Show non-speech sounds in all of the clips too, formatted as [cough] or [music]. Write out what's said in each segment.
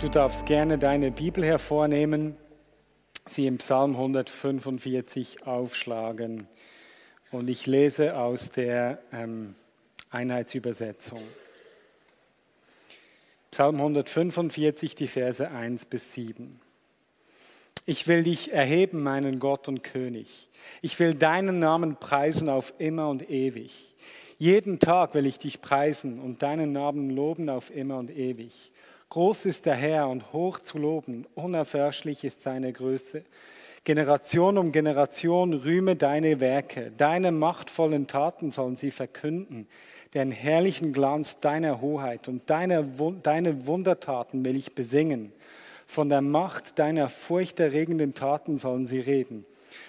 Du darfst gerne deine Bibel hervornehmen, sie im Psalm 145 aufschlagen. Und ich lese aus der ähm, Einheitsübersetzung. Psalm 145, die Verse 1 bis 7. Ich will dich erheben, meinen Gott und König. Ich will deinen Namen preisen auf immer und ewig. Jeden Tag will ich dich preisen und deinen Namen loben auf immer und ewig. Groß ist der Herr und hoch zu loben, unerforschlich ist seine Größe. Generation um Generation rühme deine Werke, deine machtvollen Taten sollen sie verkünden, den herrlichen Glanz deiner Hoheit und deine, deine Wundertaten will ich besingen. Von der Macht deiner furchterregenden Taten sollen sie reden.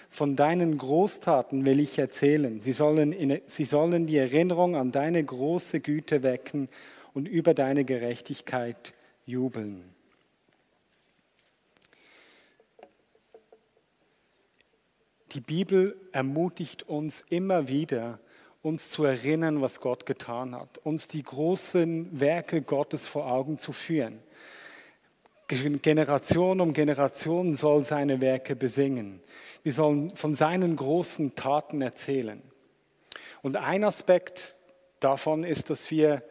Von deinen Großtaten will ich erzählen. Sie sollen, in, sie sollen die Erinnerung an deine große Güte wecken und über deine Gerechtigkeit jubeln. Die Bibel ermutigt uns immer wieder, uns zu erinnern, was Gott getan hat, uns die großen Werke Gottes vor Augen zu führen. Generation um Generation soll seine Werke besingen. Wir sollen von seinen großen Taten erzählen. Und ein Aspekt davon ist, dass wir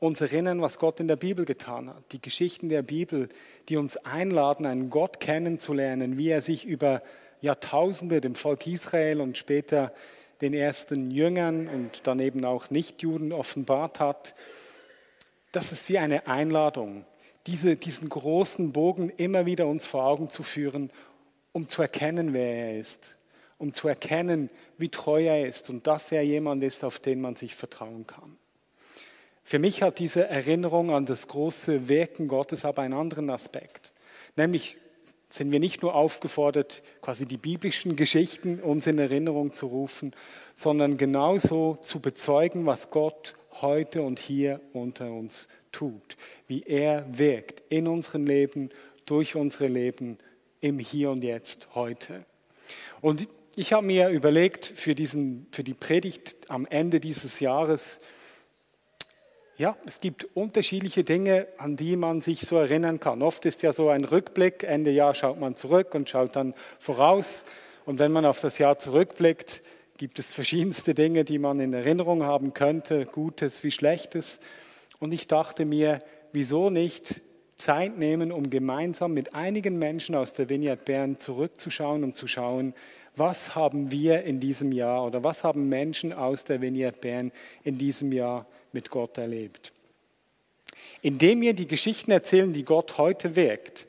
uns erinnern, was Gott in der Bibel getan hat. Die Geschichten der Bibel, die uns einladen, einen Gott kennenzulernen, wie er sich über Jahrtausende dem Volk Israel und später den ersten Jüngern und dann eben auch Nichtjuden offenbart hat. Das ist wie eine Einladung, diese, diesen großen Bogen immer wieder uns vor Augen zu führen, um zu erkennen, wer er ist, um zu erkennen, wie treu er ist und dass er jemand ist, auf den man sich vertrauen kann. Für mich hat diese Erinnerung an das große Wirken Gottes aber einen anderen Aspekt. Nämlich sind wir nicht nur aufgefordert, quasi die biblischen Geschichten uns in Erinnerung zu rufen, sondern genauso zu bezeugen, was Gott heute und hier unter uns tut, wie er wirkt in unserem Leben, durch unsere Leben, im Hier und Jetzt, heute. Und ich habe mir überlegt, für, diesen, für die Predigt am Ende dieses Jahres, ja, es gibt unterschiedliche Dinge, an die man sich so erinnern kann. Oft ist ja so ein Rückblick, Ende Jahr schaut man zurück und schaut dann voraus. Und wenn man auf das Jahr zurückblickt, gibt es verschiedenste Dinge, die man in Erinnerung haben könnte, Gutes wie Schlechtes. Und ich dachte mir, wieso nicht Zeit nehmen, um gemeinsam mit einigen Menschen aus der Vineyard Bern zurückzuschauen und zu schauen, was haben wir in diesem Jahr oder was haben Menschen aus der Vineyard Bern in diesem Jahr mit Gott erlebt. Indem wir die Geschichten erzählen, die Gott heute wirkt,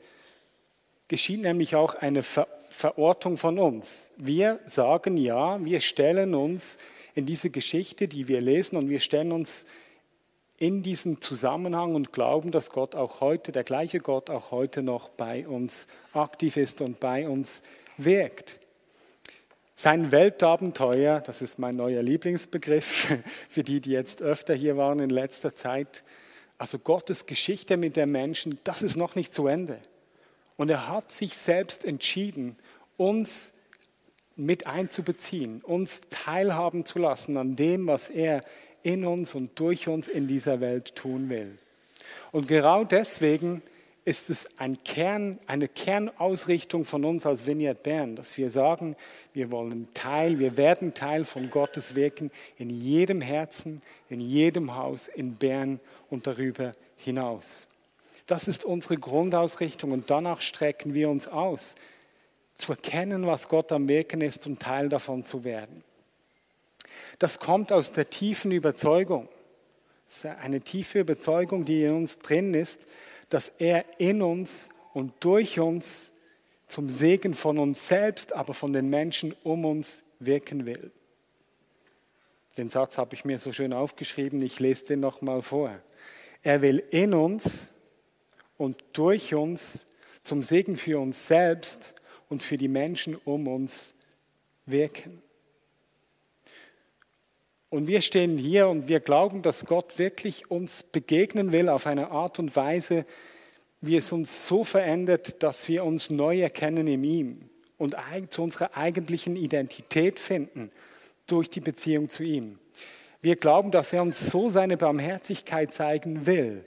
geschieht nämlich auch eine Ver Verortung von uns. Wir sagen ja, wir stellen uns in diese Geschichte, die wir lesen, und wir stellen uns in diesen Zusammenhang und glauben, dass Gott auch heute, der gleiche Gott auch heute noch bei uns aktiv ist und bei uns wirkt. Sein Weltabenteuer, das ist mein neuer Lieblingsbegriff [laughs] für die, die jetzt öfter hier waren in letzter Zeit, also Gottes Geschichte mit den Menschen, das ist noch nicht zu Ende. Und er hat sich selbst entschieden, uns mit einzubeziehen, uns teilhaben zu lassen an dem, was er in uns und durch uns in dieser Welt tun will. Und genau deswegen ist es ein Kern, eine Kernausrichtung von uns als Vineyard Bern, dass wir sagen, wir wollen Teil, wir werden Teil von Gottes Wirken in jedem Herzen, in jedem Haus, in Bern und darüber hinaus. Das ist unsere Grundausrichtung und danach strecken wir uns aus, zu erkennen, was Gott am Wirken ist und Teil davon zu werden. Das kommt aus der tiefen Überzeugung, das ist eine tiefe Überzeugung, die in uns drin ist, dass er in uns und durch uns zum Segen von uns selbst, aber von den Menschen um uns wirken will. Den Satz habe ich mir so schön aufgeschrieben, ich lese den nochmal vor. Er will in uns und durch uns zum Segen für uns selbst und für die Menschen um uns wirken. Und wir stehen hier und wir glauben, dass Gott wirklich uns begegnen will auf eine Art und Weise, wie es uns so verändert, dass wir uns neu erkennen in ihm und zu unserer eigentlichen Identität finden durch die Beziehung zu ihm. Wir glauben, dass er uns so seine Barmherzigkeit zeigen will,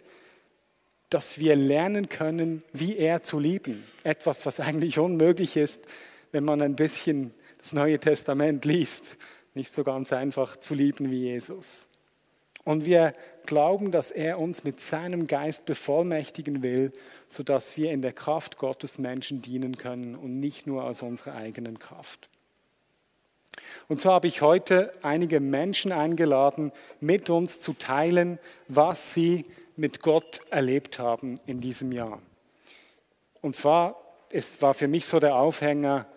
dass wir lernen können, wie er zu lieben. Etwas, was eigentlich unmöglich ist, wenn man ein bisschen das Neue Testament liest. Nicht so ganz einfach zu lieben wie Jesus. Und wir glauben, dass er uns mit seinem Geist bevollmächtigen will, sodass wir in der Kraft Gottes Menschen dienen können und nicht nur aus unserer eigenen Kraft. Und so habe ich heute einige Menschen eingeladen, mit uns zu teilen, was sie mit Gott erlebt haben in diesem Jahr. Und zwar, es war für mich so der Aufhänger,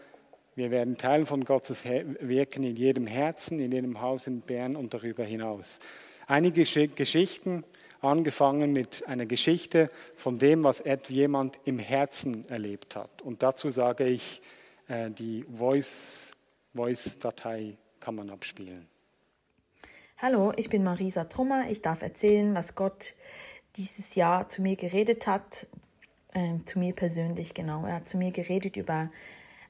wir werden Teil von Gottes Wirken in jedem Herzen, in jedem Haus in Bern und darüber hinaus. Einige Geschichten, angefangen mit einer Geschichte von dem, was jemand im Herzen erlebt hat. Und dazu sage ich, äh, die Voice-Datei kann man abspielen. Hallo, ich bin Marisa Trummer. Ich darf erzählen, was Gott dieses Jahr zu mir geredet hat, äh, zu mir persönlich genau. Er hat zu mir geredet über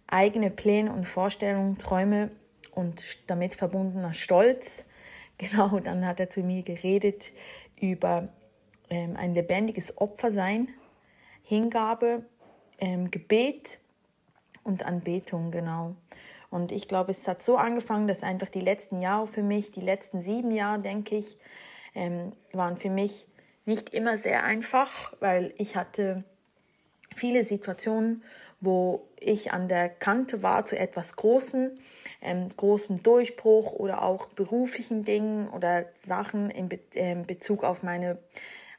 eigene Pläne und Vorstellungen, Träume und damit verbundener Stolz. [laughs] Genau, dann hat er zu mir geredet über ähm, ein lebendiges Opfersein, Hingabe, ähm, Gebet und Anbetung, genau. Und ich glaube, es hat so angefangen, dass einfach die letzten Jahre für mich, die letzten sieben Jahre, denke ich, ähm, waren für mich nicht immer sehr einfach, weil ich hatte viele Situationen, wo ich an der Kante war zu etwas Großem, ähm, großem Durchbruch oder auch beruflichen Dingen oder Sachen in Be äh, Bezug auf meine,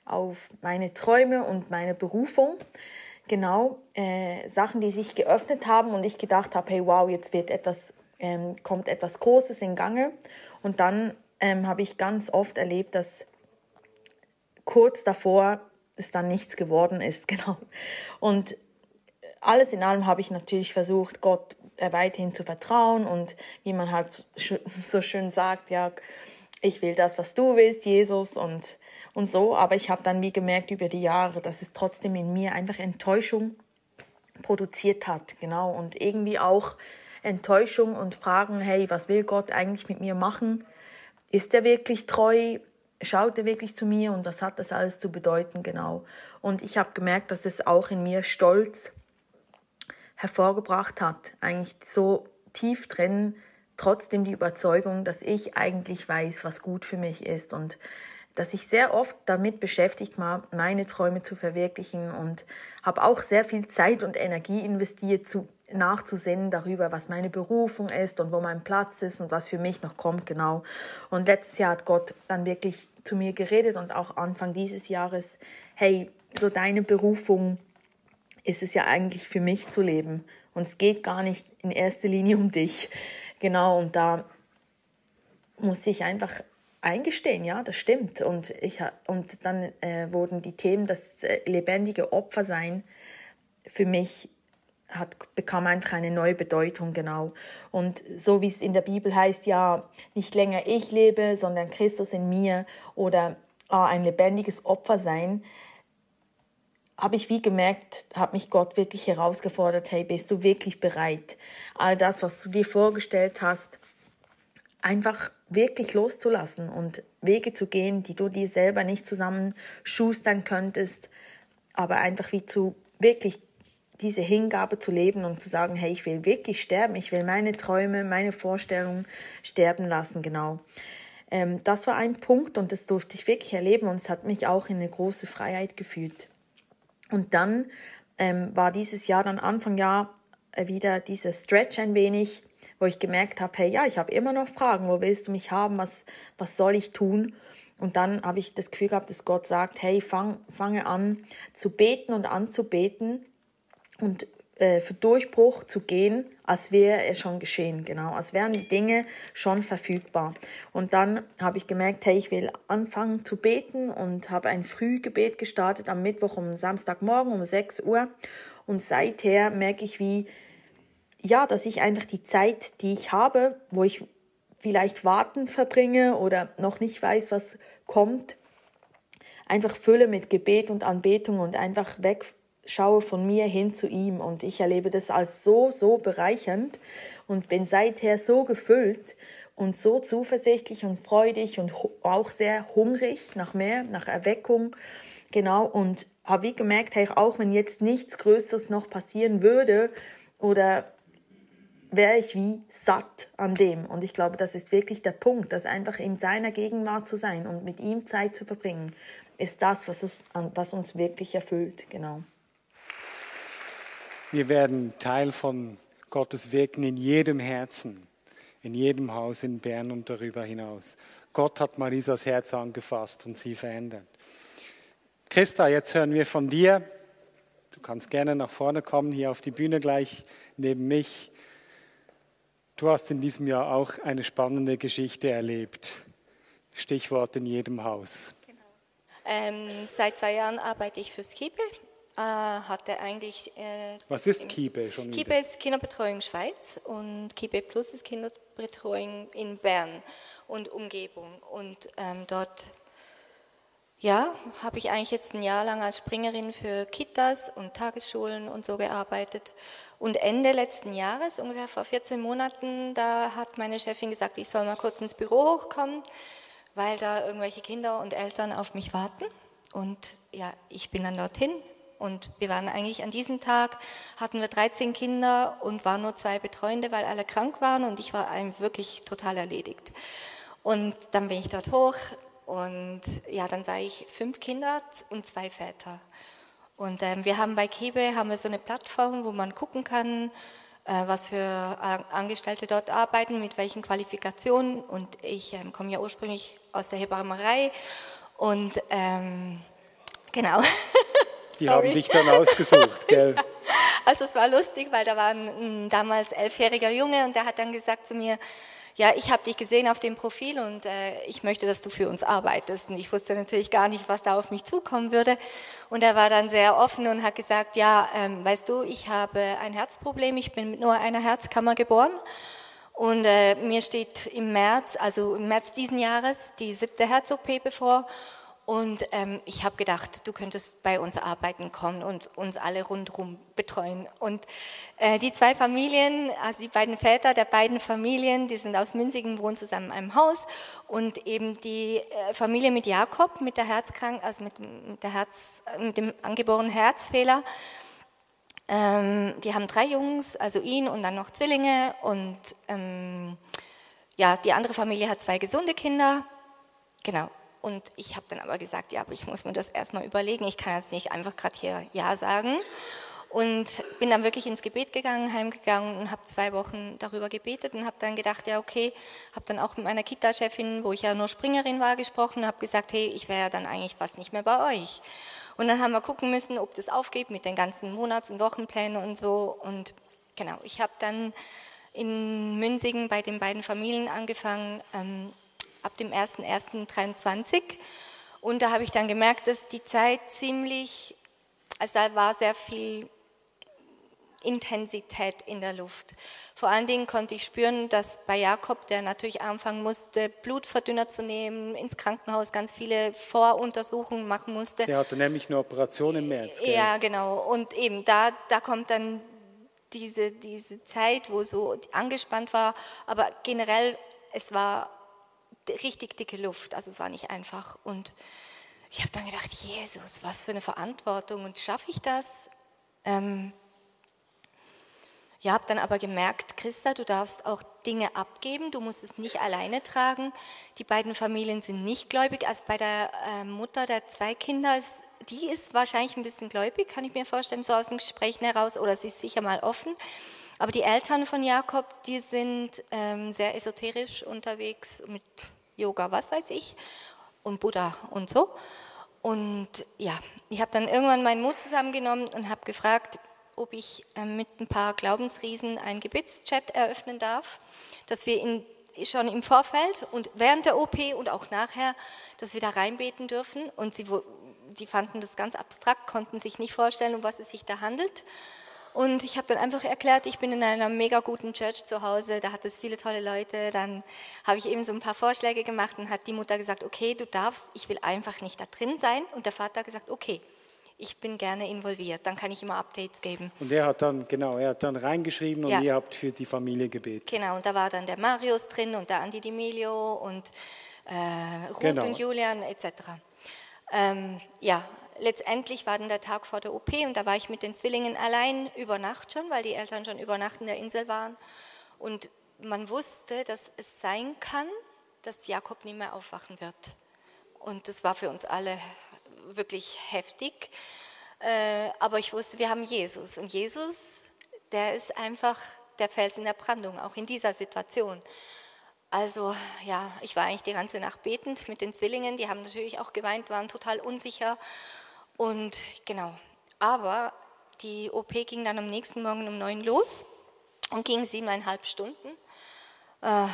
auf meine Träume und meine Berufung. Genau, äh, Sachen, die sich geöffnet haben und ich gedacht habe, hey wow, jetzt wird etwas, ähm, kommt etwas Großes in Gange. Und dann ähm, habe ich ganz oft erlebt, dass kurz davor es dann nichts geworden ist, [laughs] genau. Und alles in allem habe ich natürlich versucht, Gott äh, weiterhin zu vertrauen und wie man halt [laughs] so schön sagt, ja, ich will das, was du willst, Jesus und, und so. Aber ich habe dann wie gemerkt über die Jahre, dass es trotzdem in mir einfach Enttäuschung produziert hat, genau. Und irgendwie auch Enttäuschung und Fragen, hey, was will Gott eigentlich mit mir machen? Ist er wirklich treu? schaut er wirklich zu mir und was hat das alles zu bedeuten genau. Und ich habe gemerkt, dass es auch in mir Stolz hervorgebracht hat, eigentlich so tief drin, trotzdem die Überzeugung, dass ich eigentlich weiß, was gut für mich ist und dass ich sehr oft damit beschäftigt war, meine Träume zu verwirklichen und habe auch sehr viel Zeit und Energie investiert, zu, nachzusinnen darüber, was meine Berufung ist und wo mein Platz ist und was für mich noch kommt, genau. Und letztes Jahr hat Gott dann wirklich zu mir geredet und auch Anfang dieses Jahres, hey, so deine Berufung ist es ja eigentlich für mich zu leben und es geht gar nicht in erster Linie um dich. Genau, und da muss ich einfach eingestehen, ja, das stimmt. Und, ich, und dann äh, wurden die Themen, das äh, lebendige Opfersein für mich hat, bekam einfach eine neue Bedeutung, genau. Und so wie es in der Bibel heißt, ja, nicht länger ich lebe, sondern Christus in mir oder ah, ein lebendiges Opfer sein, habe ich wie gemerkt, hat mich Gott wirklich herausgefordert, hey, bist du wirklich bereit, all das, was du dir vorgestellt hast, einfach wirklich loszulassen und Wege zu gehen, die du dir selber nicht zusammen schustern könntest, aber einfach wie zu wirklich diese Hingabe zu leben und zu sagen, hey, ich will wirklich sterben, ich will meine Träume, meine Vorstellungen sterben lassen, genau. Ähm, das war ein Punkt und das durfte ich wirklich erleben und es hat mich auch in eine große Freiheit gefühlt. Und dann ähm, war dieses Jahr, dann Anfang Jahr, äh, wieder dieser Stretch ein wenig, wo ich gemerkt habe, hey, ja, ich habe immer noch Fragen, wo willst du mich haben, was, was soll ich tun? Und dann habe ich das Gefühl gehabt, dass Gott sagt, hey, fang, fange an zu beten und anzubeten. Und äh, für Durchbruch zu gehen, als wäre es schon geschehen, genau, als wären die Dinge schon verfügbar. Und dann habe ich gemerkt, hey, ich will anfangen zu beten und habe ein Frühgebet gestartet am Mittwoch um Samstagmorgen um 6 Uhr. Und seither merke ich, wie, ja, dass ich einfach die Zeit, die ich habe, wo ich vielleicht warten verbringe oder noch nicht weiß, was kommt, einfach fülle mit Gebet und Anbetung und einfach wegschaue von mir hin zu ihm. Und ich erlebe das als so, so bereichernd und bin seither so gefüllt und so zuversichtlich und freudig und auch sehr hungrig nach mehr, nach Erweckung. Genau, und habe wie gemerkt, hey, auch wenn jetzt nichts Größeres noch passieren würde oder wäre ich wie satt an dem. Und ich glaube, das ist wirklich der Punkt, dass einfach in seiner Gegenwart zu sein und mit ihm Zeit zu verbringen, ist das, was uns, was uns wirklich erfüllt. Genau. Wir werden Teil von Gottes Wirken in jedem Herzen, in jedem Haus in Bern und darüber hinaus. Gott hat Marisas Herz angefasst und sie verändert. Christa, jetzt hören wir von dir. Du kannst gerne nach vorne kommen, hier auf die Bühne gleich neben mich. Du hast in diesem Jahr auch eine spannende Geschichte erlebt. Stichwort in jedem Haus. Genau. Ähm, seit zwei Jahren arbeite ich fürs Kiebe. Äh, hatte eigentlich. Äh, Was ist Kiebe schon? Kiebe ist Kinderbetreuung Schweiz und Kiebe Plus ist Kinderbetreuung in Bern und Umgebung. Und ähm, dort ja, habe ich eigentlich jetzt ein Jahr lang als Springerin für Kitas und Tagesschulen und so gearbeitet. Und Ende letzten Jahres, ungefähr vor 14 Monaten, da hat meine Chefin gesagt, ich soll mal kurz ins Büro hochkommen, weil da irgendwelche Kinder und Eltern auf mich warten. Und ja, ich bin dann dorthin. Und wir waren eigentlich an diesem Tag, hatten wir 13 Kinder und waren nur zwei Betreuende, weil alle krank waren und ich war einem wirklich total erledigt. Und dann bin ich dort hoch, und ja, dann sah ich fünf Kinder und zwei Väter. Und ähm, wir haben bei Kebe haben wir so eine Plattform, wo man gucken kann, äh, was für Angestellte dort arbeiten, mit welchen Qualifikationen. Und ich ähm, komme ja ursprünglich aus der Hebammerei. Und ähm, genau. [laughs] Die haben dich dann ausgesucht, [laughs] gell? Also es war lustig, weil da war ein, ein damals elfjähriger Junge und der hat dann gesagt zu mir, ja, ich habe dich gesehen auf dem Profil und äh, ich möchte, dass du für uns arbeitest. Und ich wusste natürlich gar nicht, was da auf mich zukommen würde. Und er war dann sehr offen und hat gesagt, ja, ähm, weißt du, ich habe ein Herzproblem, ich bin mit nur einer Herzkammer geboren. Und äh, mir steht im März, also im März diesen Jahres, die siebte Herz-OP bevor. Und ähm, ich habe gedacht, du könntest bei uns arbeiten kommen und uns alle rundherum betreuen. Und äh, die zwei Familien, also die beiden Väter der beiden Familien, die sind aus Münzigen, wohnen zusammen in einem Haus. Und eben die äh, Familie mit Jakob, mit der Herzkrank, also mit, mit, der Herz, mit dem angeborenen Herzfehler, ähm, die haben drei Jungs, also ihn und dann noch Zwillinge. Und ähm, ja, die andere Familie hat zwei gesunde Kinder. Genau. Und ich habe dann aber gesagt, ja, aber ich muss mir das erstmal überlegen. Ich kann jetzt nicht einfach gerade hier Ja sagen. Und bin dann wirklich ins Gebet gegangen, heimgegangen und habe zwei Wochen darüber gebetet und habe dann gedacht, ja okay, habe dann auch mit meiner Kita-Chefin, wo ich ja nur Springerin war, gesprochen und habe gesagt, hey, ich wäre dann eigentlich fast nicht mehr bei euch. Und dann haben wir gucken müssen, ob das aufgeht mit den ganzen Monats- und Wochenplänen und so. Und genau, ich habe dann in Münzigen bei den beiden Familien angefangen, ähm, ab dem 01.01.23. Und da habe ich dann gemerkt, dass die Zeit ziemlich, also da war sehr viel Intensität in der Luft. Vor allen Dingen konnte ich spüren, dass bei Jakob, der natürlich anfangen musste, Blutverdünner zu nehmen, ins Krankenhaus ganz viele Voruntersuchungen machen musste. Der hatte nämlich eine Operation im März. Gell? Ja, genau. Und eben da, da kommt dann diese, diese Zeit, wo so angespannt war, aber generell, es war richtig dicke Luft. Also es war nicht einfach. Und ich habe dann gedacht, Jesus, was für eine Verantwortung und schaffe ich das? Ähm, ja, habe dann aber gemerkt, Christa, du darfst auch Dinge abgeben, du musst es nicht alleine tragen. Die beiden Familien sind nicht gläubig. Also bei der äh, Mutter der zwei Kinder, die ist wahrscheinlich ein bisschen gläubig, kann ich mir vorstellen, so aus den Gesprächen heraus, oder sie ist sicher mal offen. Aber die Eltern von Jakob, die sind ähm, sehr esoterisch unterwegs mit Yoga, was weiß ich, und Buddha und so. Und ja, ich habe dann irgendwann meinen Mut zusammengenommen und habe gefragt, ob ich äh, mit ein paar Glaubensriesen einen Gebetschat eröffnen darf, dass wir in, schon im Vorfeld und während der OP und auch nachher, dass wir da reinbeten dürfen. Und sie, die fanden das ganz abstrakt, konnten sich nicht vorstellen, um was es sich da handelt. Und ich habe dann einfach erklärt, ich bin in einer mega guten Church zu Hause, da hat es viele tolle Leute. Dann habe ich eben so ein paar Vorschläge gemacht und hat die Mutter gesagt, okay, du darfst, ich will einfach nicht da drin sein. Und der Vater hat gesagt, okay, ich bin gerne involviert, dann kann ich immer Updates geben. Und er hat dann, genau, er hat dann reingeschrieben und Ja. ihr habt für die Familie gebetet. Genau, und da war dann der Marius drin und der Andi Di Melio und äh, Ruth Genau. und Julian etc. Ähm, ja, letztendlich war dann der Tag vor der OP und da war ich mit den Zwillingen allein über Nacht schon, weil die Eltern schon über Nacht in der Insel waren. Und man wusste, dass es sein kann, dass Jakob nie mehr aufwachen wird. Und das war für uns alle wirklich heftig. Äh, aber ich wusste, wir haben Jesus. Und Jesus, der ist einfach der Fels in der Brandung, auch in dieser Situation. Also ja, ich war eigentlich die ganze Nacht betend mit den Zwillingen. Die haben natürlich auch geweint, waren total unsicher. Und genau, aber die OP ging dann am nächsten Morgen um neun los und ging siebeneinhalb Stunden. Äh,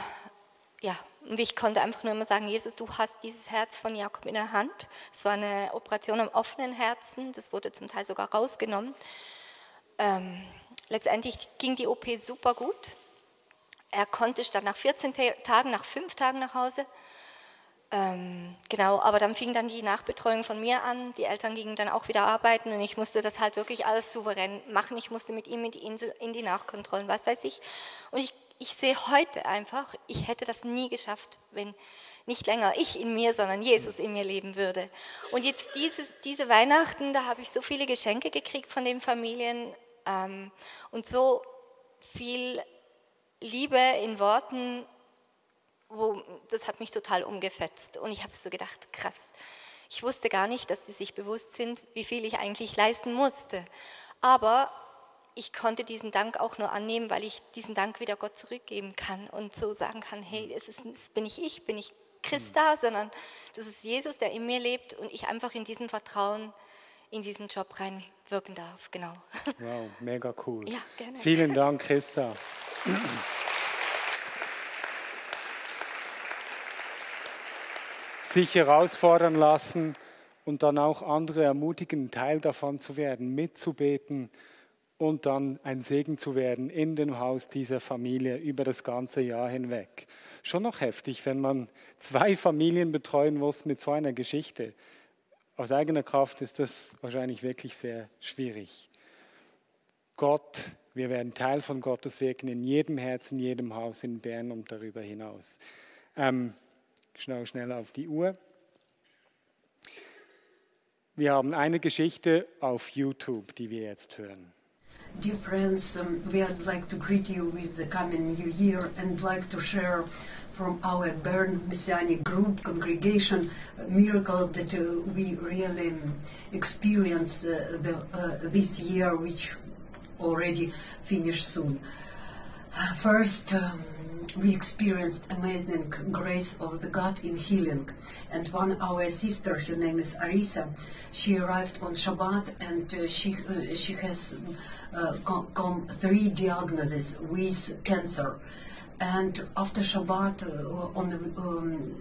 ja, und ich konnte einfach nur immer sagen, Jesus, du hast dieses Herz von Jakob in der Hand. Es war eine Operation am offenen Herzen, das wurde zum Teil sogar rausgenommen. Ähm, letztendlich ging die OP super gut. Er konnte statt nach 14 Ta- Tagen, nach fünf Tagen nach Hause. Ähm, genau, aber dann fing dann die Nachbetreuung von mir an. Die Eltern gingen dann auch wieder arbeiten und ich musste das halt wirklich alles souverän machen. Ich musste mit ihm in die Insel, in die Nachkontrollen, was weiß ich. Und ich, ich sehe heute einfach, ich hätte das nie geschafft, wenn nicht länger ich in mir, sondern Jesus in mir leben würde. Und jetzt dieses, diese Weihnachten, da habe ich so viele Geschenke gekriegt von den Familien ähm, und so viel Liebe in Worten, wo, das hat mich total umgefetzt. Und ich habe so gedacht, krass, ich wusste gar nicht, dass sie sich bewusst sind, wie viel ich eigentlich leisten musste. Aber ich konnte diesen Dank auch nur annehmen, weil ich diesen Dank wieder Gott zurückgeben kann und so sagen kann, hey, es, ist, es bin nicht ich, bin nicht Christ da, sondern das ist Jesus, der in mir lebt und ich einfach in diesem Vertrauen in diesen Job reinwirken darf. Genau. Wow, mega cool. [laughs] Ja, gerne. Vielen Dank, Christa. [laughs] Sich herausfordern lassen und dann auch andere ermutigen, Teil davon zu werden, mitzubeten und dann ein Segen zu werden in dem Haus dieser Familie über das ganze Jahr hinweg. Schon noch heftig, wenn man zwei Familien betreuen muss mit so einer Geschichte. Aus eigener Kraft ist das wahrscheinlich wirklich sehr schwierig. Gott, wir werden Teil von Gottes Wirken in jedem Herz, in jedem Haus in Bern und darüber hinaus. Ähm, schnell, schnell auf die Uhr. Wir haben eine Geschichte auf YouTube, die wir jetzt hören. Dear friends, um, we would like to greet you with the coming new year and like to share from our Bern Messianic group congregation a miracle that uh, we really experienced uh, the, uh, this year, which already finished soon. First, um, we experienced amazing grace of the God in healing. And one our sister, her name is Arisa, she arrived on Shabbat and uh, she uh, she has uh, come, come three diagnoses with cancer. And after Shabbat, uh, on the um,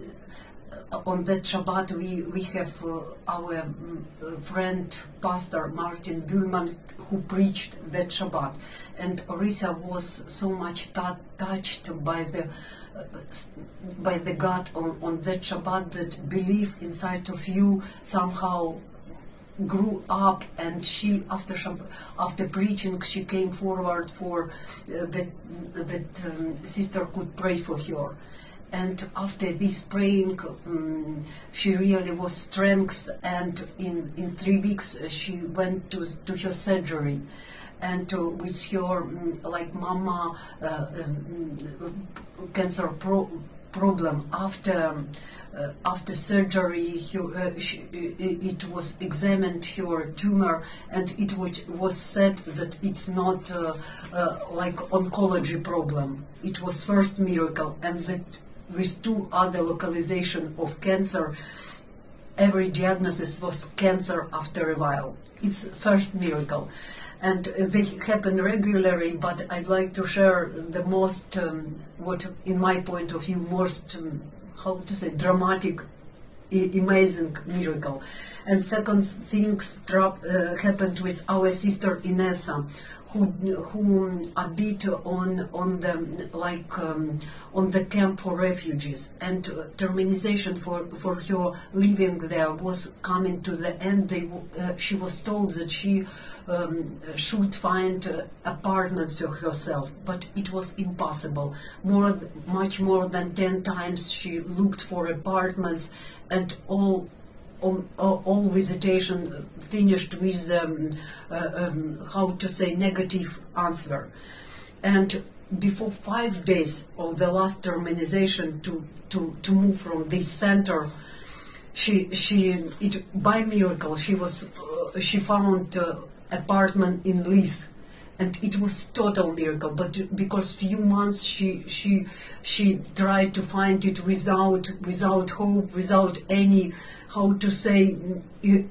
on that Shabbat, we, we have uh, our um, friend, Pastor Martin Bühlmann, who preached that Shabbat. And Orisa was so much tou- touched by the uh, by the God on, on that Shabbat that belief inside of you somehow grew up and she after Shab- after preaching she came forward for uh, that that um, sister could pray for her and after this praying um, she really was strength and in in three weeks uh, she went to to her surgery. And uh, with her um, like mama uh, um, cancer pro- problem after uh, after surgery her, uh, she, it, it was examined her tumor and it was, was said that it's not uh, uh, like oncology problem. It was first miracle and that with two other localization of cancer every diagnosis was cancer after a while it's first miracle and they happen regularly. But I'd like to share the most, um, what in my point of view, most um, how to say dramatic amazing miracle. And second things uh, happened with our sister Inessa, who who bit on on the like um, on the camp for refugees and uh, termination for for her living there was coming to the end. They, uh, she was told that she um, should find uh, apartments for herself, but it was impossible. More, much more than ten times she looked for apartments, and all all, all, visitation finished with um, uh, um, how to say negative answer. And before five days of the last termination to, to, to move from this center she she it by miracle she was uh, she found uh, apartment in lease and it was total miracle but because few months she she she tried to find it without without hope without any how to say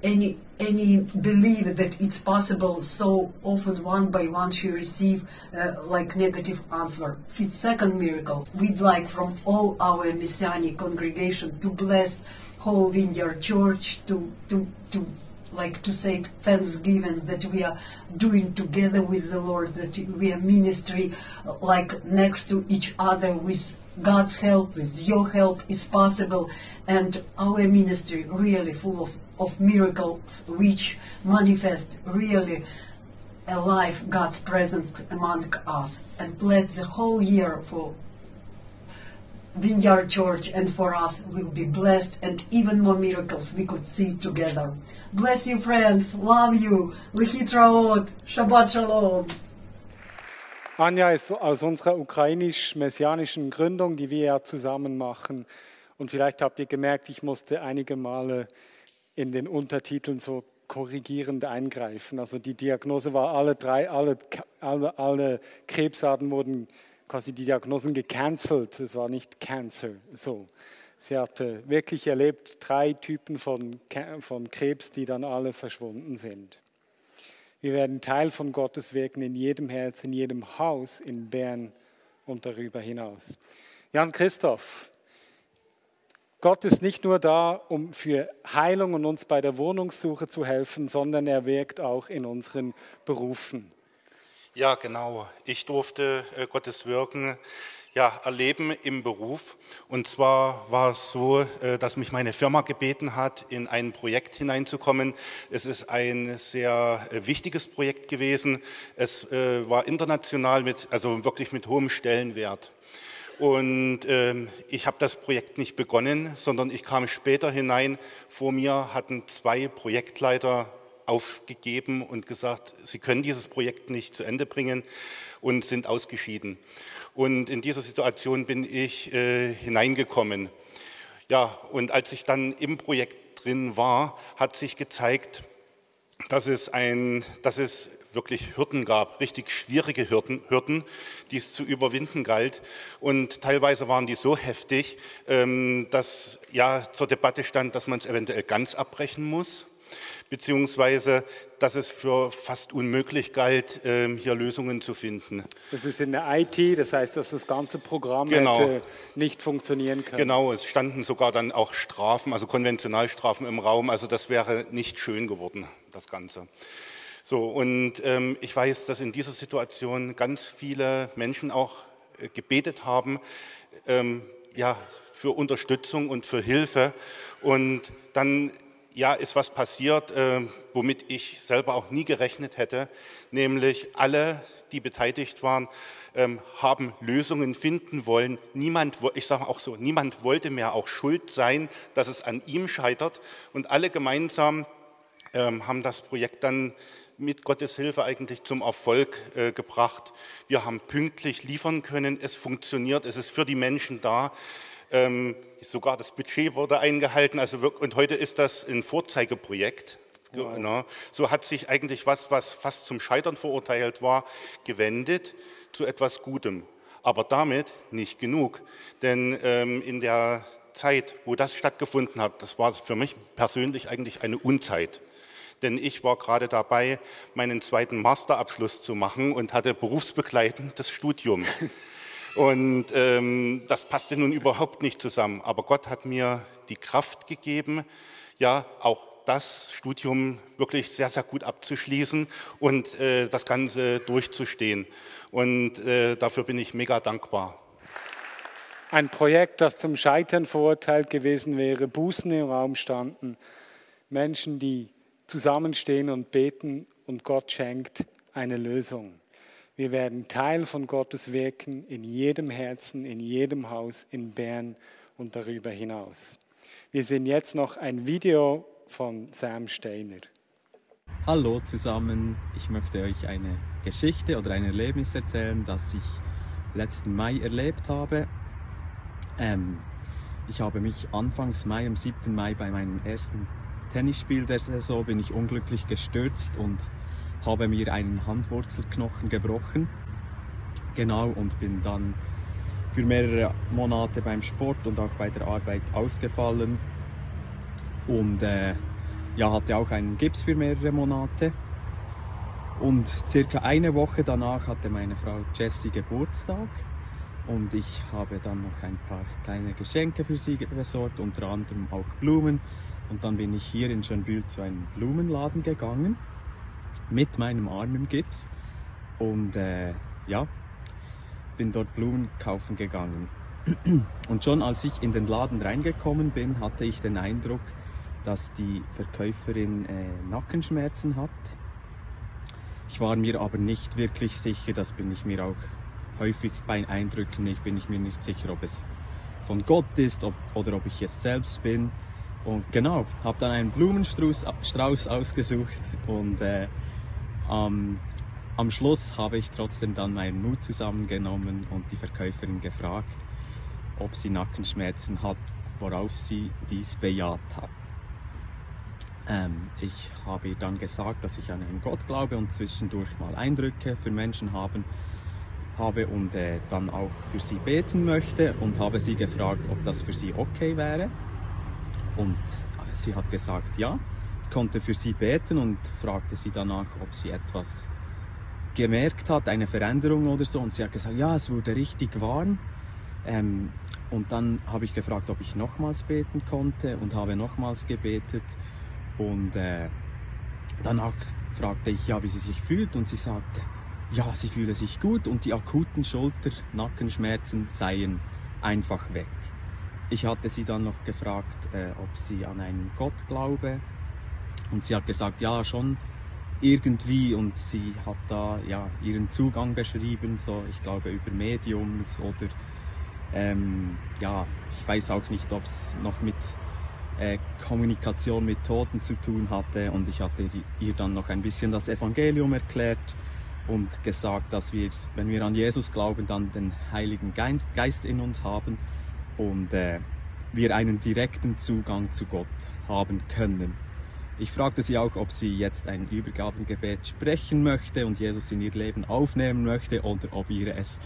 any any belief that it's possible. So often one by one she received uh, like negative answer. Its second miracle. We'd like from all our messianic congregation to bless whole vineyard church to to to like to say thanksgiving that we are doing together with the Lord, that we are ministry uh, like next to each other with God's help, with your help is possible, and our ministry really full of, of miracles which manifest really alive God's presence among us. And let the whole year for Vineyard Church and for us will be blessed and even more miracles we could see together. Bless you friends, love you, Lechitraot, Shabbat Shalom. Anja ist aus unserer ukrainisch-messianischen Gründung, die wir ja zusammen machen. Und vielleicht habt ihr gemerkt, ich musste einige Male in den Untertiteln so korrigierend eingreifen. Also die Diagnose war, alle drei, alle, alle, alle Krebsarten wurden quasi die Diagnosen gecancelt. Es war nicht Cancer. So. Sie hatte wirklich erlebt drei Typen von, von Krebs, die dann alle verschwunden sind. Wir werden Teil von Gottes Wirken in jedem Herz, in jedem Haus in Bern und darüber hinaus. Jan Christoph, Gott ist nicht nur da, um für Heilung und uns bei der Wohnungssuche zu helfen, sondern er wirkt auch in unseren Berufen. Ja, genau. Ich durfte äh, Gottes Wirken ja, erleben im Beruf. Und zwar war es so, äh, dass mich meine Firma gebeten hat, in ein Projekt hineinzukommen. Es ist ein sehr äh, wichtiges Projekt gewesen. Es war international mit, also wirklich mit hohem Stellenwert. Und ähm, ich habe das Projekt nicht begonnen, sondern ich kam später hinein. Vor mir hatten zwei Projektleiter aufgegeben und gesagt, sie können dieses Projekt nicht zu Ende bringen und sind ausgeschieden. Und in dieser Situation bin ich äh, hineingekommen. Ja, und als ich dann im Projekt drin war, hat sich gezeigt, dass es, ein, dass es wirklich Hürden gab, richtig schwierige Hürden, Hürden, die es zu überwinden galt. Und teilweise waren die so heftig, ähm, dass ja zur Debatte stand, dass man es eventuell ganz abbrechen muss beziehungsweise dass es für fast unmöglich galt, ähm, hier Lösungen zu finden. Das ist in der IT, das heißt, dass das ganze Programm genau. nicht funktionieren können. Genau, es standen sogar dann auch Strafen, also Konventionalstrafen im Raum, also das wäre nicht schön geworden, das Ganze. So, und ähm, ich weiß, dass in dieser Situation ganz viele Menschen auch äh, gebetet haben, ähm, ja, für Unterstützung und für Hilfe. Und dann ja, ist was passiert, äh, womit ich selber auch nie gerechnet hätte, nämlich alle, die beteiligt waren, ähm, haben Lösungen finden wollen. Niemand, ich sage auch so, niemand wollte mehr auch schuld sein, dass es an ihm scheitert. Und alle gemeinsam ähm, haben das Projekt dann mit Gottes Hilfe eigentlich zum Erfolg äh, gebracht. Wir haben pünktlich liefern können, es funktioniert, es ist für die Menschen da. Ähm, sogar das Budget wurde eingehalten. Also und heute ist das ein Vorzeigeprojekt. Wow. Genau. So hat sich eigentlich was, was fast zum Scheitern verurteilt war, gewendet zu etwas Gutem. Aber damit nicht genug. Denn ähm, in der Zeit, wo das stattgefunden hat, das war für mich persönlich eigentlich eine Unzeit. denn ich war gerade dabei, meinen zweiten Masterabschluss zu machen und hatte berufsbegleitendes Studium. [laughs] Und ähm, das passte nun überhaupt nicht zusammen. Aber Gott hat mir die Kraft gegeben, ja, auch das Studium wirklich sehr, sehr gut abzuschließen und äh, das Ganze durchzustehen. Und äh, dafür bin ich mega dankbar. Ein Projekt, das zum Scheitern verurteilt gewesen wäre, Bußen im Raum standen, Menschen, die zusammenstehen und beten und Gott schenkt eine Lösung. Wir werden Teil von Gottes Wirken in jedem Herzen, in jedem Haus in Bern und darüber hinaus. Wir sehen jetzt noch ein Video von Sam Steiner. Hallo zusammen, ich möchte euch eine Geschichte oder ein Erlebnis erzählen, das ich letzten Mai erlebt habe. Ähm, ich habe mich anfangs Mai, am 7. Mai bei meinem ersten Tennisspiel der Saison bin ich unglücklich gestürzt und habe mir einen Handwurzelknochen gebrochen. Genau und bin dann für mehrere Monate beim Sport und auch bei der Arbeit ausgefallen und äh, ja, hatte auch einen Gips für mehrere Monate. Und circa eine Woche danach hatte meine Frau Jessie Geburtstag und ich habe dann noch ein paar kleine Geschenke für sie besorgt, unter anderem auch Blumen. Und dann bin ich hier in Schönbühl zu einem Blumenladen gegangen mit meinem Arm im Gips und äh, ja, bin dort Blumen kaufen gegangen. [clears throat] Und schon als ich in den Laden reingekommen bin, hatte ich den Eindruck, dass die Verkäuferin äh, Nackenschmerzen hat. Ich war mir aber nicht wirklich sicher, das bin ich mir auch häufig bei Eindrücken nicht, bin ich mir nicht sicher, ob es von Gott ist ob, oder ob ich es selbst bin. Und genau, habe dann einen Blumenstrauß Strauß ausgesucht und äh, ähm, am Schluss habe ich trotzdem dann meinen Mut zusammengenommen und die Verkäuferin gefragt, ob sie Nackenschmerzen hat, worauf sie dies bejaht hat. Ähm, ich habe ihr dann gesagt, dass ich an einen Gott glaube und zwischendurch mal Eindrücke für Menschen haben, habe und äh, dann auch für sie beten möchte und habe sie gefragt, ob das für sie okay wäre. Und sie hat gesagt, ja. Ich konnte für sie beten und fragte sie danach, ob sie etwas gemerkt hat, eine Veränderung oder so. Und sie hat gesagt, ja, es wurde richtig warm. Ähm, und dann habe ich gefragt, ob ich nochmals beten konnte und habe nochmals gebetet. Und äh, danach fragte ich, ja, wie sie sich fühlt und sie sagte, ja, sie fühle sich gut und die akuten Schulter-Nackenschmerzen seien einfach weg. Ich hatte sie dann noch gefragt, äh, ob sie an einen Gott glaube. Und sie hat gesagt, ja, schon irgendwie. Und sie hat da ja ihren Zugang beschrieben, so ich glaube über Mediums oder ähm, ja, ich weiß auch nicht, ob es noch mit äh, Kommunikation mit Toten zu tun hatte. Und ich hatte ihr dann noch ein bisschen das Evangelium erklärt und gesagt, dass wir, wenn wir an Jesus glauben, dann den Heiligen Geist in uns haben und äh, wir einen direkten Zugang zu Gott haben können. Ich fragte sie auch, ob sie jetzt ein Übergabengebet sprechen möchte und Jesus in ihr Leben aufnehmen möchte oder ob ihr es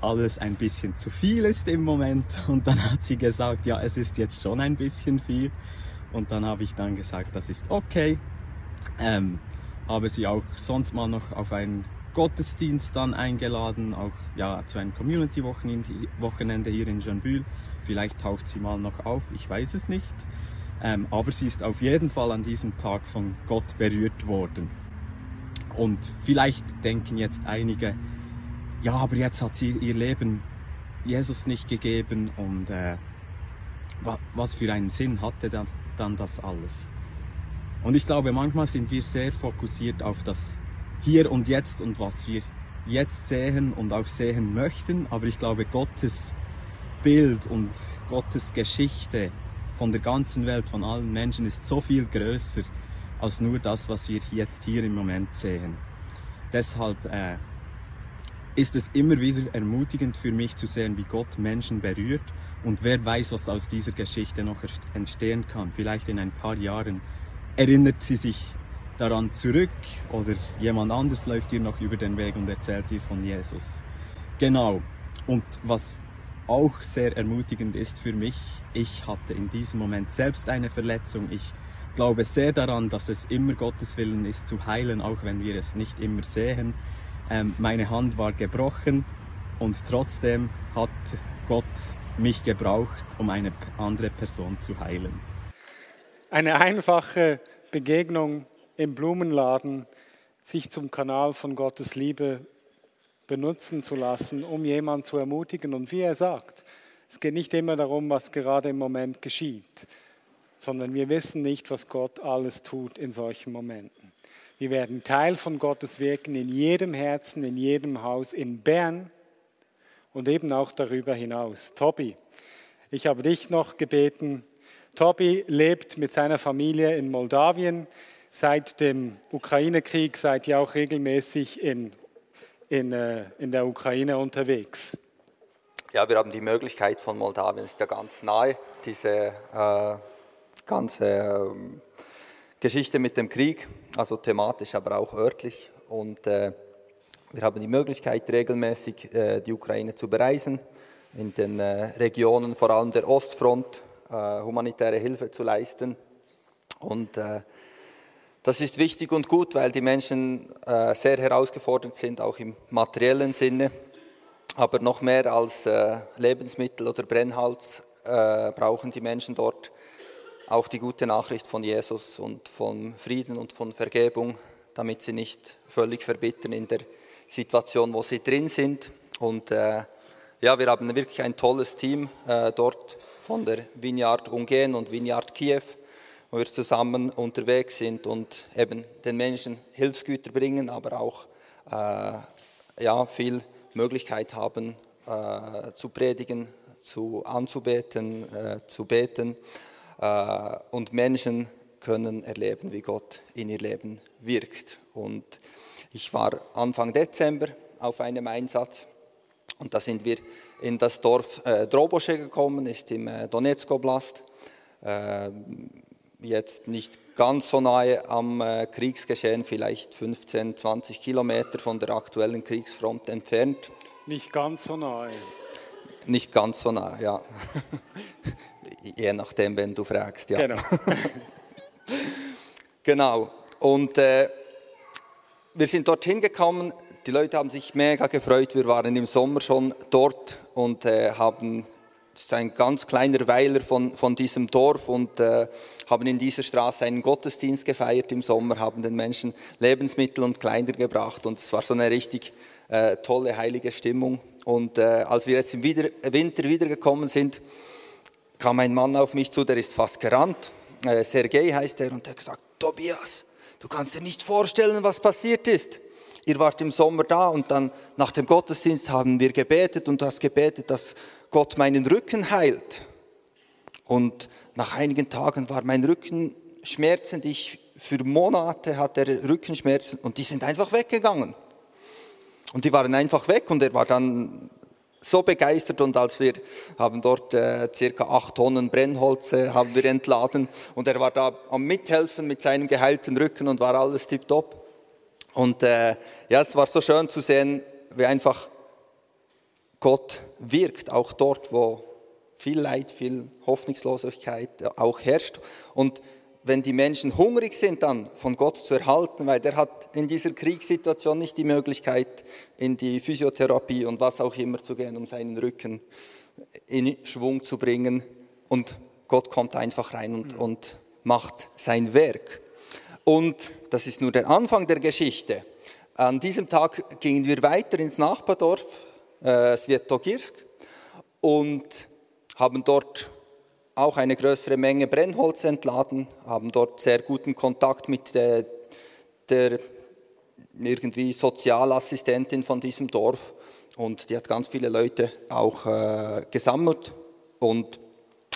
alles ein bisschen zu viel ist im Moment. Und dann hat sie gesagt, ja, es ist jetzt schon ein bisschen viel. Und dann habe ich dann gesagt, das ist okay. Ähm, habe sie auch sonst mal noch auf einen Gottesdienst dann eingeladen, auch ja zu einem Community-Wochenende hier in Jeanbühl. Vielleicht taucht sie mal noch auf, ich weiß es nicht. Ähm, aber sie ist auf jeden Fall an diesem Tag von Gott berührt worden. Und vielleicht denken jetzt einige, ja, aber jetzt hat sie ihr Leben Jesus nicht gegeben und äh, was für einen Sinn hatte dann, dann das alles? Und ich glaube, manchmal sind wir sehr fokussiert auf das Hier und Jetzt und was wir jetzt sehen und auch sehen möchten, aber ich glaube, Gottes Bild und Gottes Geschichte von der ganzen Welt, von allen Menschen ist so viel größer als nur das, was wir jetzt hier im Moment sehen. Deshalb äh, ist es immer wieder ermutigend für mich zu sehen, wie Gott Menschen berührt und wer weiß, was aus dieser Geschichte noch entstehen kann. Vielleicht in ein paar Jahren erinnert sie sich daran zurück oder jemand anders läuft ihr noch über den Weg und erzählt ihr von Jesus. Genau. Und was auch sehr ermutigend ist für mich, ich hatte in diesem Moment selbst eine Verletzung. Ich glaube sehr daran, dass es immer Gottes Willen ist zu heilen, auch wenn wir es nicht immer sehen. Ähm, meine Hand war gebrochen und trotzdem hat Gott mich gebraucht, um eine andere Person zu heilen. Eine einfache Begegnung im Blumenladen, sich zum Kanal von Gottes Liebe benutzen zu lassen, um jemanden zu ermutigen. Und wie er sagt, es geht nicht immer darum, was gerade im Moment geschieht, sondern wir wissen nicht, was Gott alles tut in solchen Momenten. Wir werden Teil von Gottes Wirken in jedem Herzen, in jedem Haus, in Bern und eben auch darüber hinaus. Tobi, ich habe dich noch gebeten. Tobi lebt mit seiner Familie in Moldawien. Seit dem Ukraine-Krieg seid ihr auch regelmäßig in, in, äh, in der Ukraine unterwegs. Ja, wir haben die Möglichkeit von Moldawien, ist ja ganz nahe, diese äh, ganze äh, Geschichte mit dem Krieg, also thematisch, aber auch örtlich. Und äh, wir haben die Möglichkeit, regelmäßig äh, die Ukraine zu bereisen, in den äh, Regionen, vor allem der Ostfront, äh, humanitäre Hilfe zu leisten. Und das ist wichtig und gut, weil die Menschen sehr herausgefordert sind, auch im materiellen Sinne. Aber noch mehr als Lebensmittel oder Brennholz brauchen die Menschen dort auch die gute Nachricht von Jesus und von Frieden und von Vergebung, damit sie nicht völlig verbittern in der Situation, wo sie drin sind. Und äh, ja, wir haben wirklich ein tolles Team äh, dort von der Vineyard Ungen und Vineyard Kiew, wo wir zusammen unterwegs sind und eben den Menschen Hilfsgüter bringen, aber auch äh, ja, viel Möglichkeit haben äh, zu predigen, zu anzubeten, äh, zu beten. Äh, und Menschen können erleben, wie Gott in ihr Leben wirkt. Und ich war Anfang Dezember auf einem Einsatz und da sind wir in das Dorf äh, Drobosche gekommen, ist im äh, Donetsk Oblast, äh, jetzt nicht ganz so nahe am äh, Kriegsgeschehen, vielleicht 15, 20 Kilometer von der aktuellen Kriegsfront entfernt. Nicht ganz so nahe. Nicht ganz so nahe, ja. [laughs] Je nachdem, wenn du fragst, ja. Genau. [laughs] genau. Und äh, wir sind dorthin gekommen, die Leute haben sich mega gefreut. Wir waren im Sommer schon dort und äh, haben, das ist ein ganz kleiner Weiler von, von diesem Dorf und äh, haben in dieser Straße einen Gottesdienst gefeiert im Sommer, haben den Menschen Lebensmittel und Kleider gebracht und es war so eine richtig äh, tolle, heilige Stimmung. Und äh, als wir jetzt im Wider Winter wiedergekommen sind, kam ein Mann auf mich zu, der ist fast gerannt. Äh, Sergei heißt er und er hat gesagt, Tobias, Du kannst dir nicht vorstellen, was passiert ist. Ihr wart im Sommer da und dann nach dem Gottesdienst haben wir gebetet und du hast gebetet, dass Gott meinen Rücken heilt. Und nach einigen Tagen war mein Rücken schmerzend. Ich, für Monate hatte er Rückenschmerzen und die sind einfach weggegangen. Und die waren einfach weg und er war dann so begeistert und als wir haben dort äh, circa acht Tonnen Brennholz äh, haben wir entladen und er war da am Mithelfen mit seinem geheilten Rücken und war alles tipptopp. Und äh, ja, es war so schön zu sehen, wie einfach Gott wirkt, auch dort, wo viel Leid, viel Hoffnungslosigkeit auch herrscht. Und wenn die Menschen hungrig sind, dann von Gott zu erhalten, weil der hat in dieser Kriegssituation nicht die Möglichkeit, in die Physiotherapie und was auch immer zu gehen, um seinen Rücken in Schwung zu bringen. Und Gott kommt einfach rein und, und macht sein Werk. Und das ist nur der Anfang der Geschichte. An diesem Tag gingen wir weiter ins Nachbardorf, äh, Svetogirsk, und haben dort auch eine größere Menge Brennholz entladen, haben dort sehr guten Kontakt mit der, der irgendwie Sozialassistentin von diesem Dorf. Und die hat ganz viele Leute auch äh, gesammelt und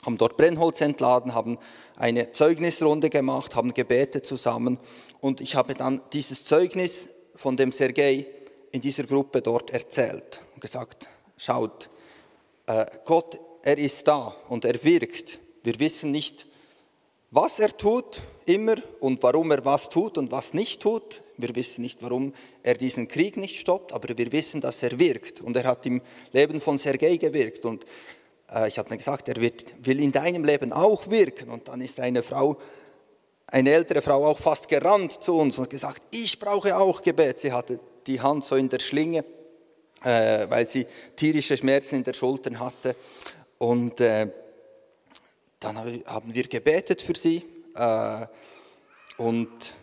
haben dort Brennholz entladen, haben eine Zeugnisrunde gemacht, haben gebetet zusammen. Und ich habe dann dieses Zeugnis von dem Sergei in dieser Gruppe dort erzählt und gesagt, schaut, äh, Gott er ist da und er wirkt. Wir wissen nicht, was er tut immer und warum er was tut und was nicht tut. Wir wissen nicht, warum er diesen Krieg nicht stoppt, aber wir wissen, dass er wirkt. Und er hat im Leben von Sergei gewirkt. Und äh, ich habe dann gesagt, er wird, will in deinem Leben auch wirken. Und dann ist eine Frau eine ältere Frau auch fast gerannt zu uns und gesagt, ich brauche auch Gebet. Sie hatte die Hand so in der Schlinge, äh, weil sie tierische Schmerzen in der Schulter hatte. Und äh, dann haben wir gebetet für sie. Äh, und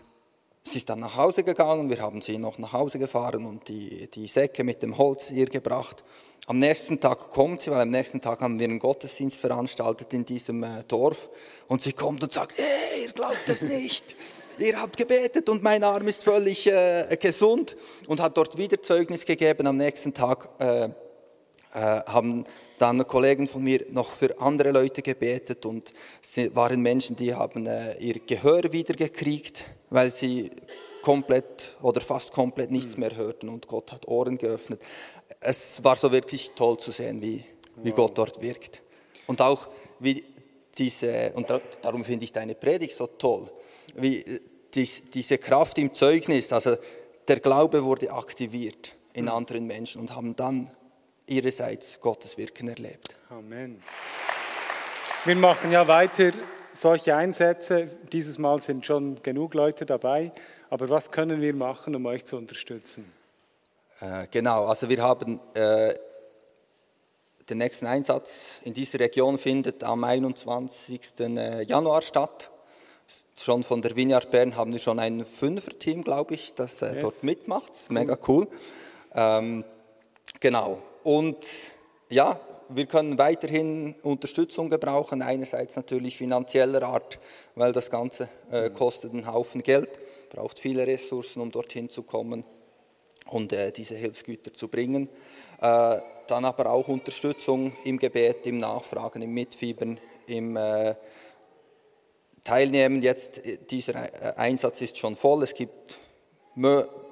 Sie ist dann nach Hause gegangen, wir haben sie noch nach Hause gefahren und die, die Säcke mit dem Holz ihr gebracht. Am nächsten Tag kommt sie, weil am nächsten Tag haben wir einen Gottesdienst veranstaltet in diesem äh, Dorf. Und sie kommt und sagt, hey, ihr glaubt es nicht. Ihr habt gebetet und mein Arm ist völlig äh, gesund und hat dort wieder Zeugnis gegeben. Am nächsten Tag äh, äh, haben dann Kollegen von mir noch für andere Leute gebetet und es waren Menschen, die haben äh, ihr Gehör wiedergekriegt weil sie komplett oder fast komplett nichts mehr hörten und Gott hat Ohren geöffnet. Es war so wirklich toll zu sehen, wie, wie wow. Gott dort wirkt. Und auch wie diese, und darum finde ich deine Predigt so toll, wie äh, dies, diese Kraft im Zeugnis, also der Glaube wurde aktiviert in anderen Menschen und haben dann ihrerseits Gottes Wirken erlebt. Amen. Wir machen ja weiter solche Einsätze. Dieses Mal sind schon genug Leute dabei. Aber was können wir machen, um euch zu unterstützen? Äh, genau, also wir haben äh, den nächsten Einsatz in dieser Region findet am 21. Äh, Januar statt. Schon von der Vineyard Bern haben wir schon ein Fünfer-Team, glaube ich, das äh, yes. dort mitmacht. Mega cool. Ähm, genau. Und ja, wir können weiterhin Unterstützung gebrauchen, einerseits natürlich finanzieller Art, weil das Ganze äh, kostet einen Haufen Geld, braucht viele Ressourcen, um dorthin zu kommen und äh, diese Hilfsgüter zu bringen. Äh, dann aber auch Unterstützung im Gebet, im Nachfragen, im Mitfiebern, im äh, Teilnehmen. Jetzt, äh, dieser äh, Einsatz ist schon voll, es gibt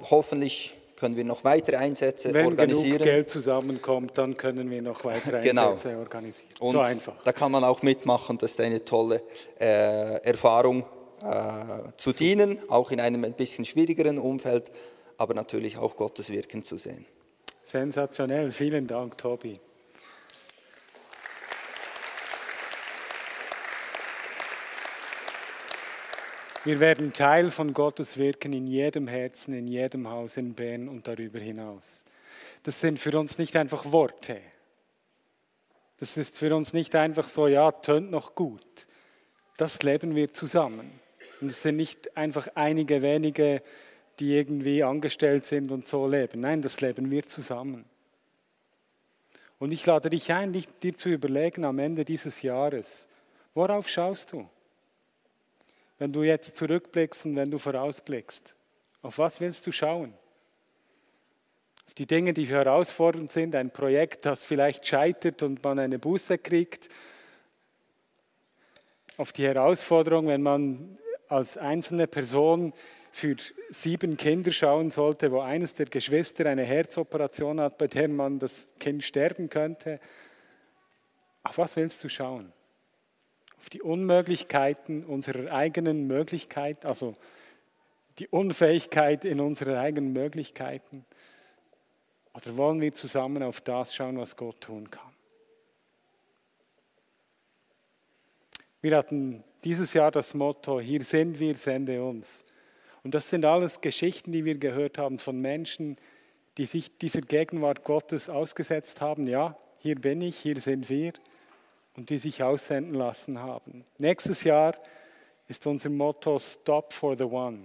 hoffentlich können wir noch weitere Einsätze Wenn organisieren. Wenn genug Geld zusammenkommt, dann können wir noch weitere genau. Einsätze organisieren. Und so einfach. Da kann man auch mitmachen, das ist eine tolle äh, Erfahrung äh, zu dienen, auch in einem ein bisschen schwierigeren Umfeld, aber natürlich auch Gottes Wirken zu sehen. Sensationell, vielen Dank, Tobi. Wir werden Teil von Gottes Wirken in jedem Herzen, in jedem Haus in Bern und darüber hinaus. Das sind für uns nicht einfach Worte. Das ist für uns nicht einfach so, ja, tönt noch gut. Das leben wir zusammen. Und es sind nicht einfach einige wenige, die irgendwie angestellt sind und so leben. Nein, das leben wir zusammen. Und ich lade dich ein, dir zu überlegen am Ende dieses Jahres, worauf schaust du? Wenn du jetzt zurückblickst und wenn du vorausblickst? Auf was willst du schauen? Auf die Dinge, die herausfordernd sind, ein Projekt, das vielleicht scheitert und man eine Buße kriegt. Auf die Herausforderung, wenn man als einzelne Person für sieben Kinder schauen sollte, wo eines der Geschwister eine Herzoperation hat, bei der man das Kind sterben könnte. Auf was willst du schauen? Auf die Unmöglichkeiten unserer eigenen Möglichkeit, also die Unfähigkeit in unsere eigenen Möglichkeiten? Oder wollen wir zusammen auf das schauen, was Gott tun kann? Wir hatten dieses Jahr das Motto, hier sind wir, sende uns. Und das sind alles Geschichten, die wir gehört haben von Menschen, die sich dieser Gegenwart Gottes ausgesetzt haben. Ja, hier bin ich, hier sind wir und die sich aussenden lassen haben. Nächstes Jahr ist unser Motto Stop for the One.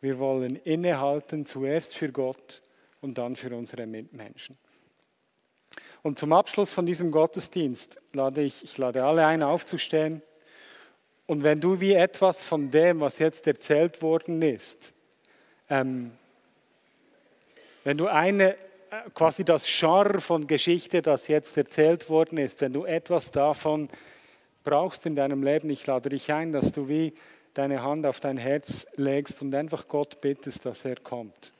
Wir wollen innehalten, zuerst für Gott und dann für unsere Mitmenschen. Und zum Abschluss von diesem Gottesdienst lade ich, ich lade alle ein, aufzustehen. Und wenn du wie etwas von dem, was jetzt erzählt worden ist, ähm, wenn du eine quasi das Genre von Geschichte, das jetzt erzählt worden ist, wenn du etwas davon brauchst in deinem Leben, ich lade dich ein, dass du wie deine Hand auf dein Herz legst und einfach Gott bittest, dass er kommt.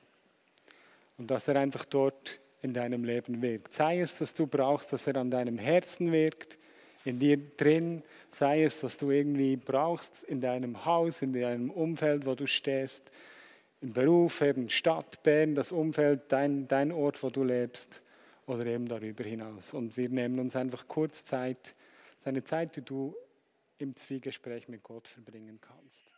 Und dass er einfach dort in deinem Leben wirkt. Sei es, dass du brauchst, dass er an deinem Herzen wirkt, in dir drin, sei es, dass du irgendwie brauchst in deinem Haus, in deinem Umfeld, wo du stehst, im Beruf, eben Stadt, Bern, das Umfeld, dein, dein Ort, wo du lebst oder eben darüber hinaus. Und wir nehmen uns einfach kurz Zeit, seine Zeit, die du im Zwiegespräch mit Gott verbringen kannst.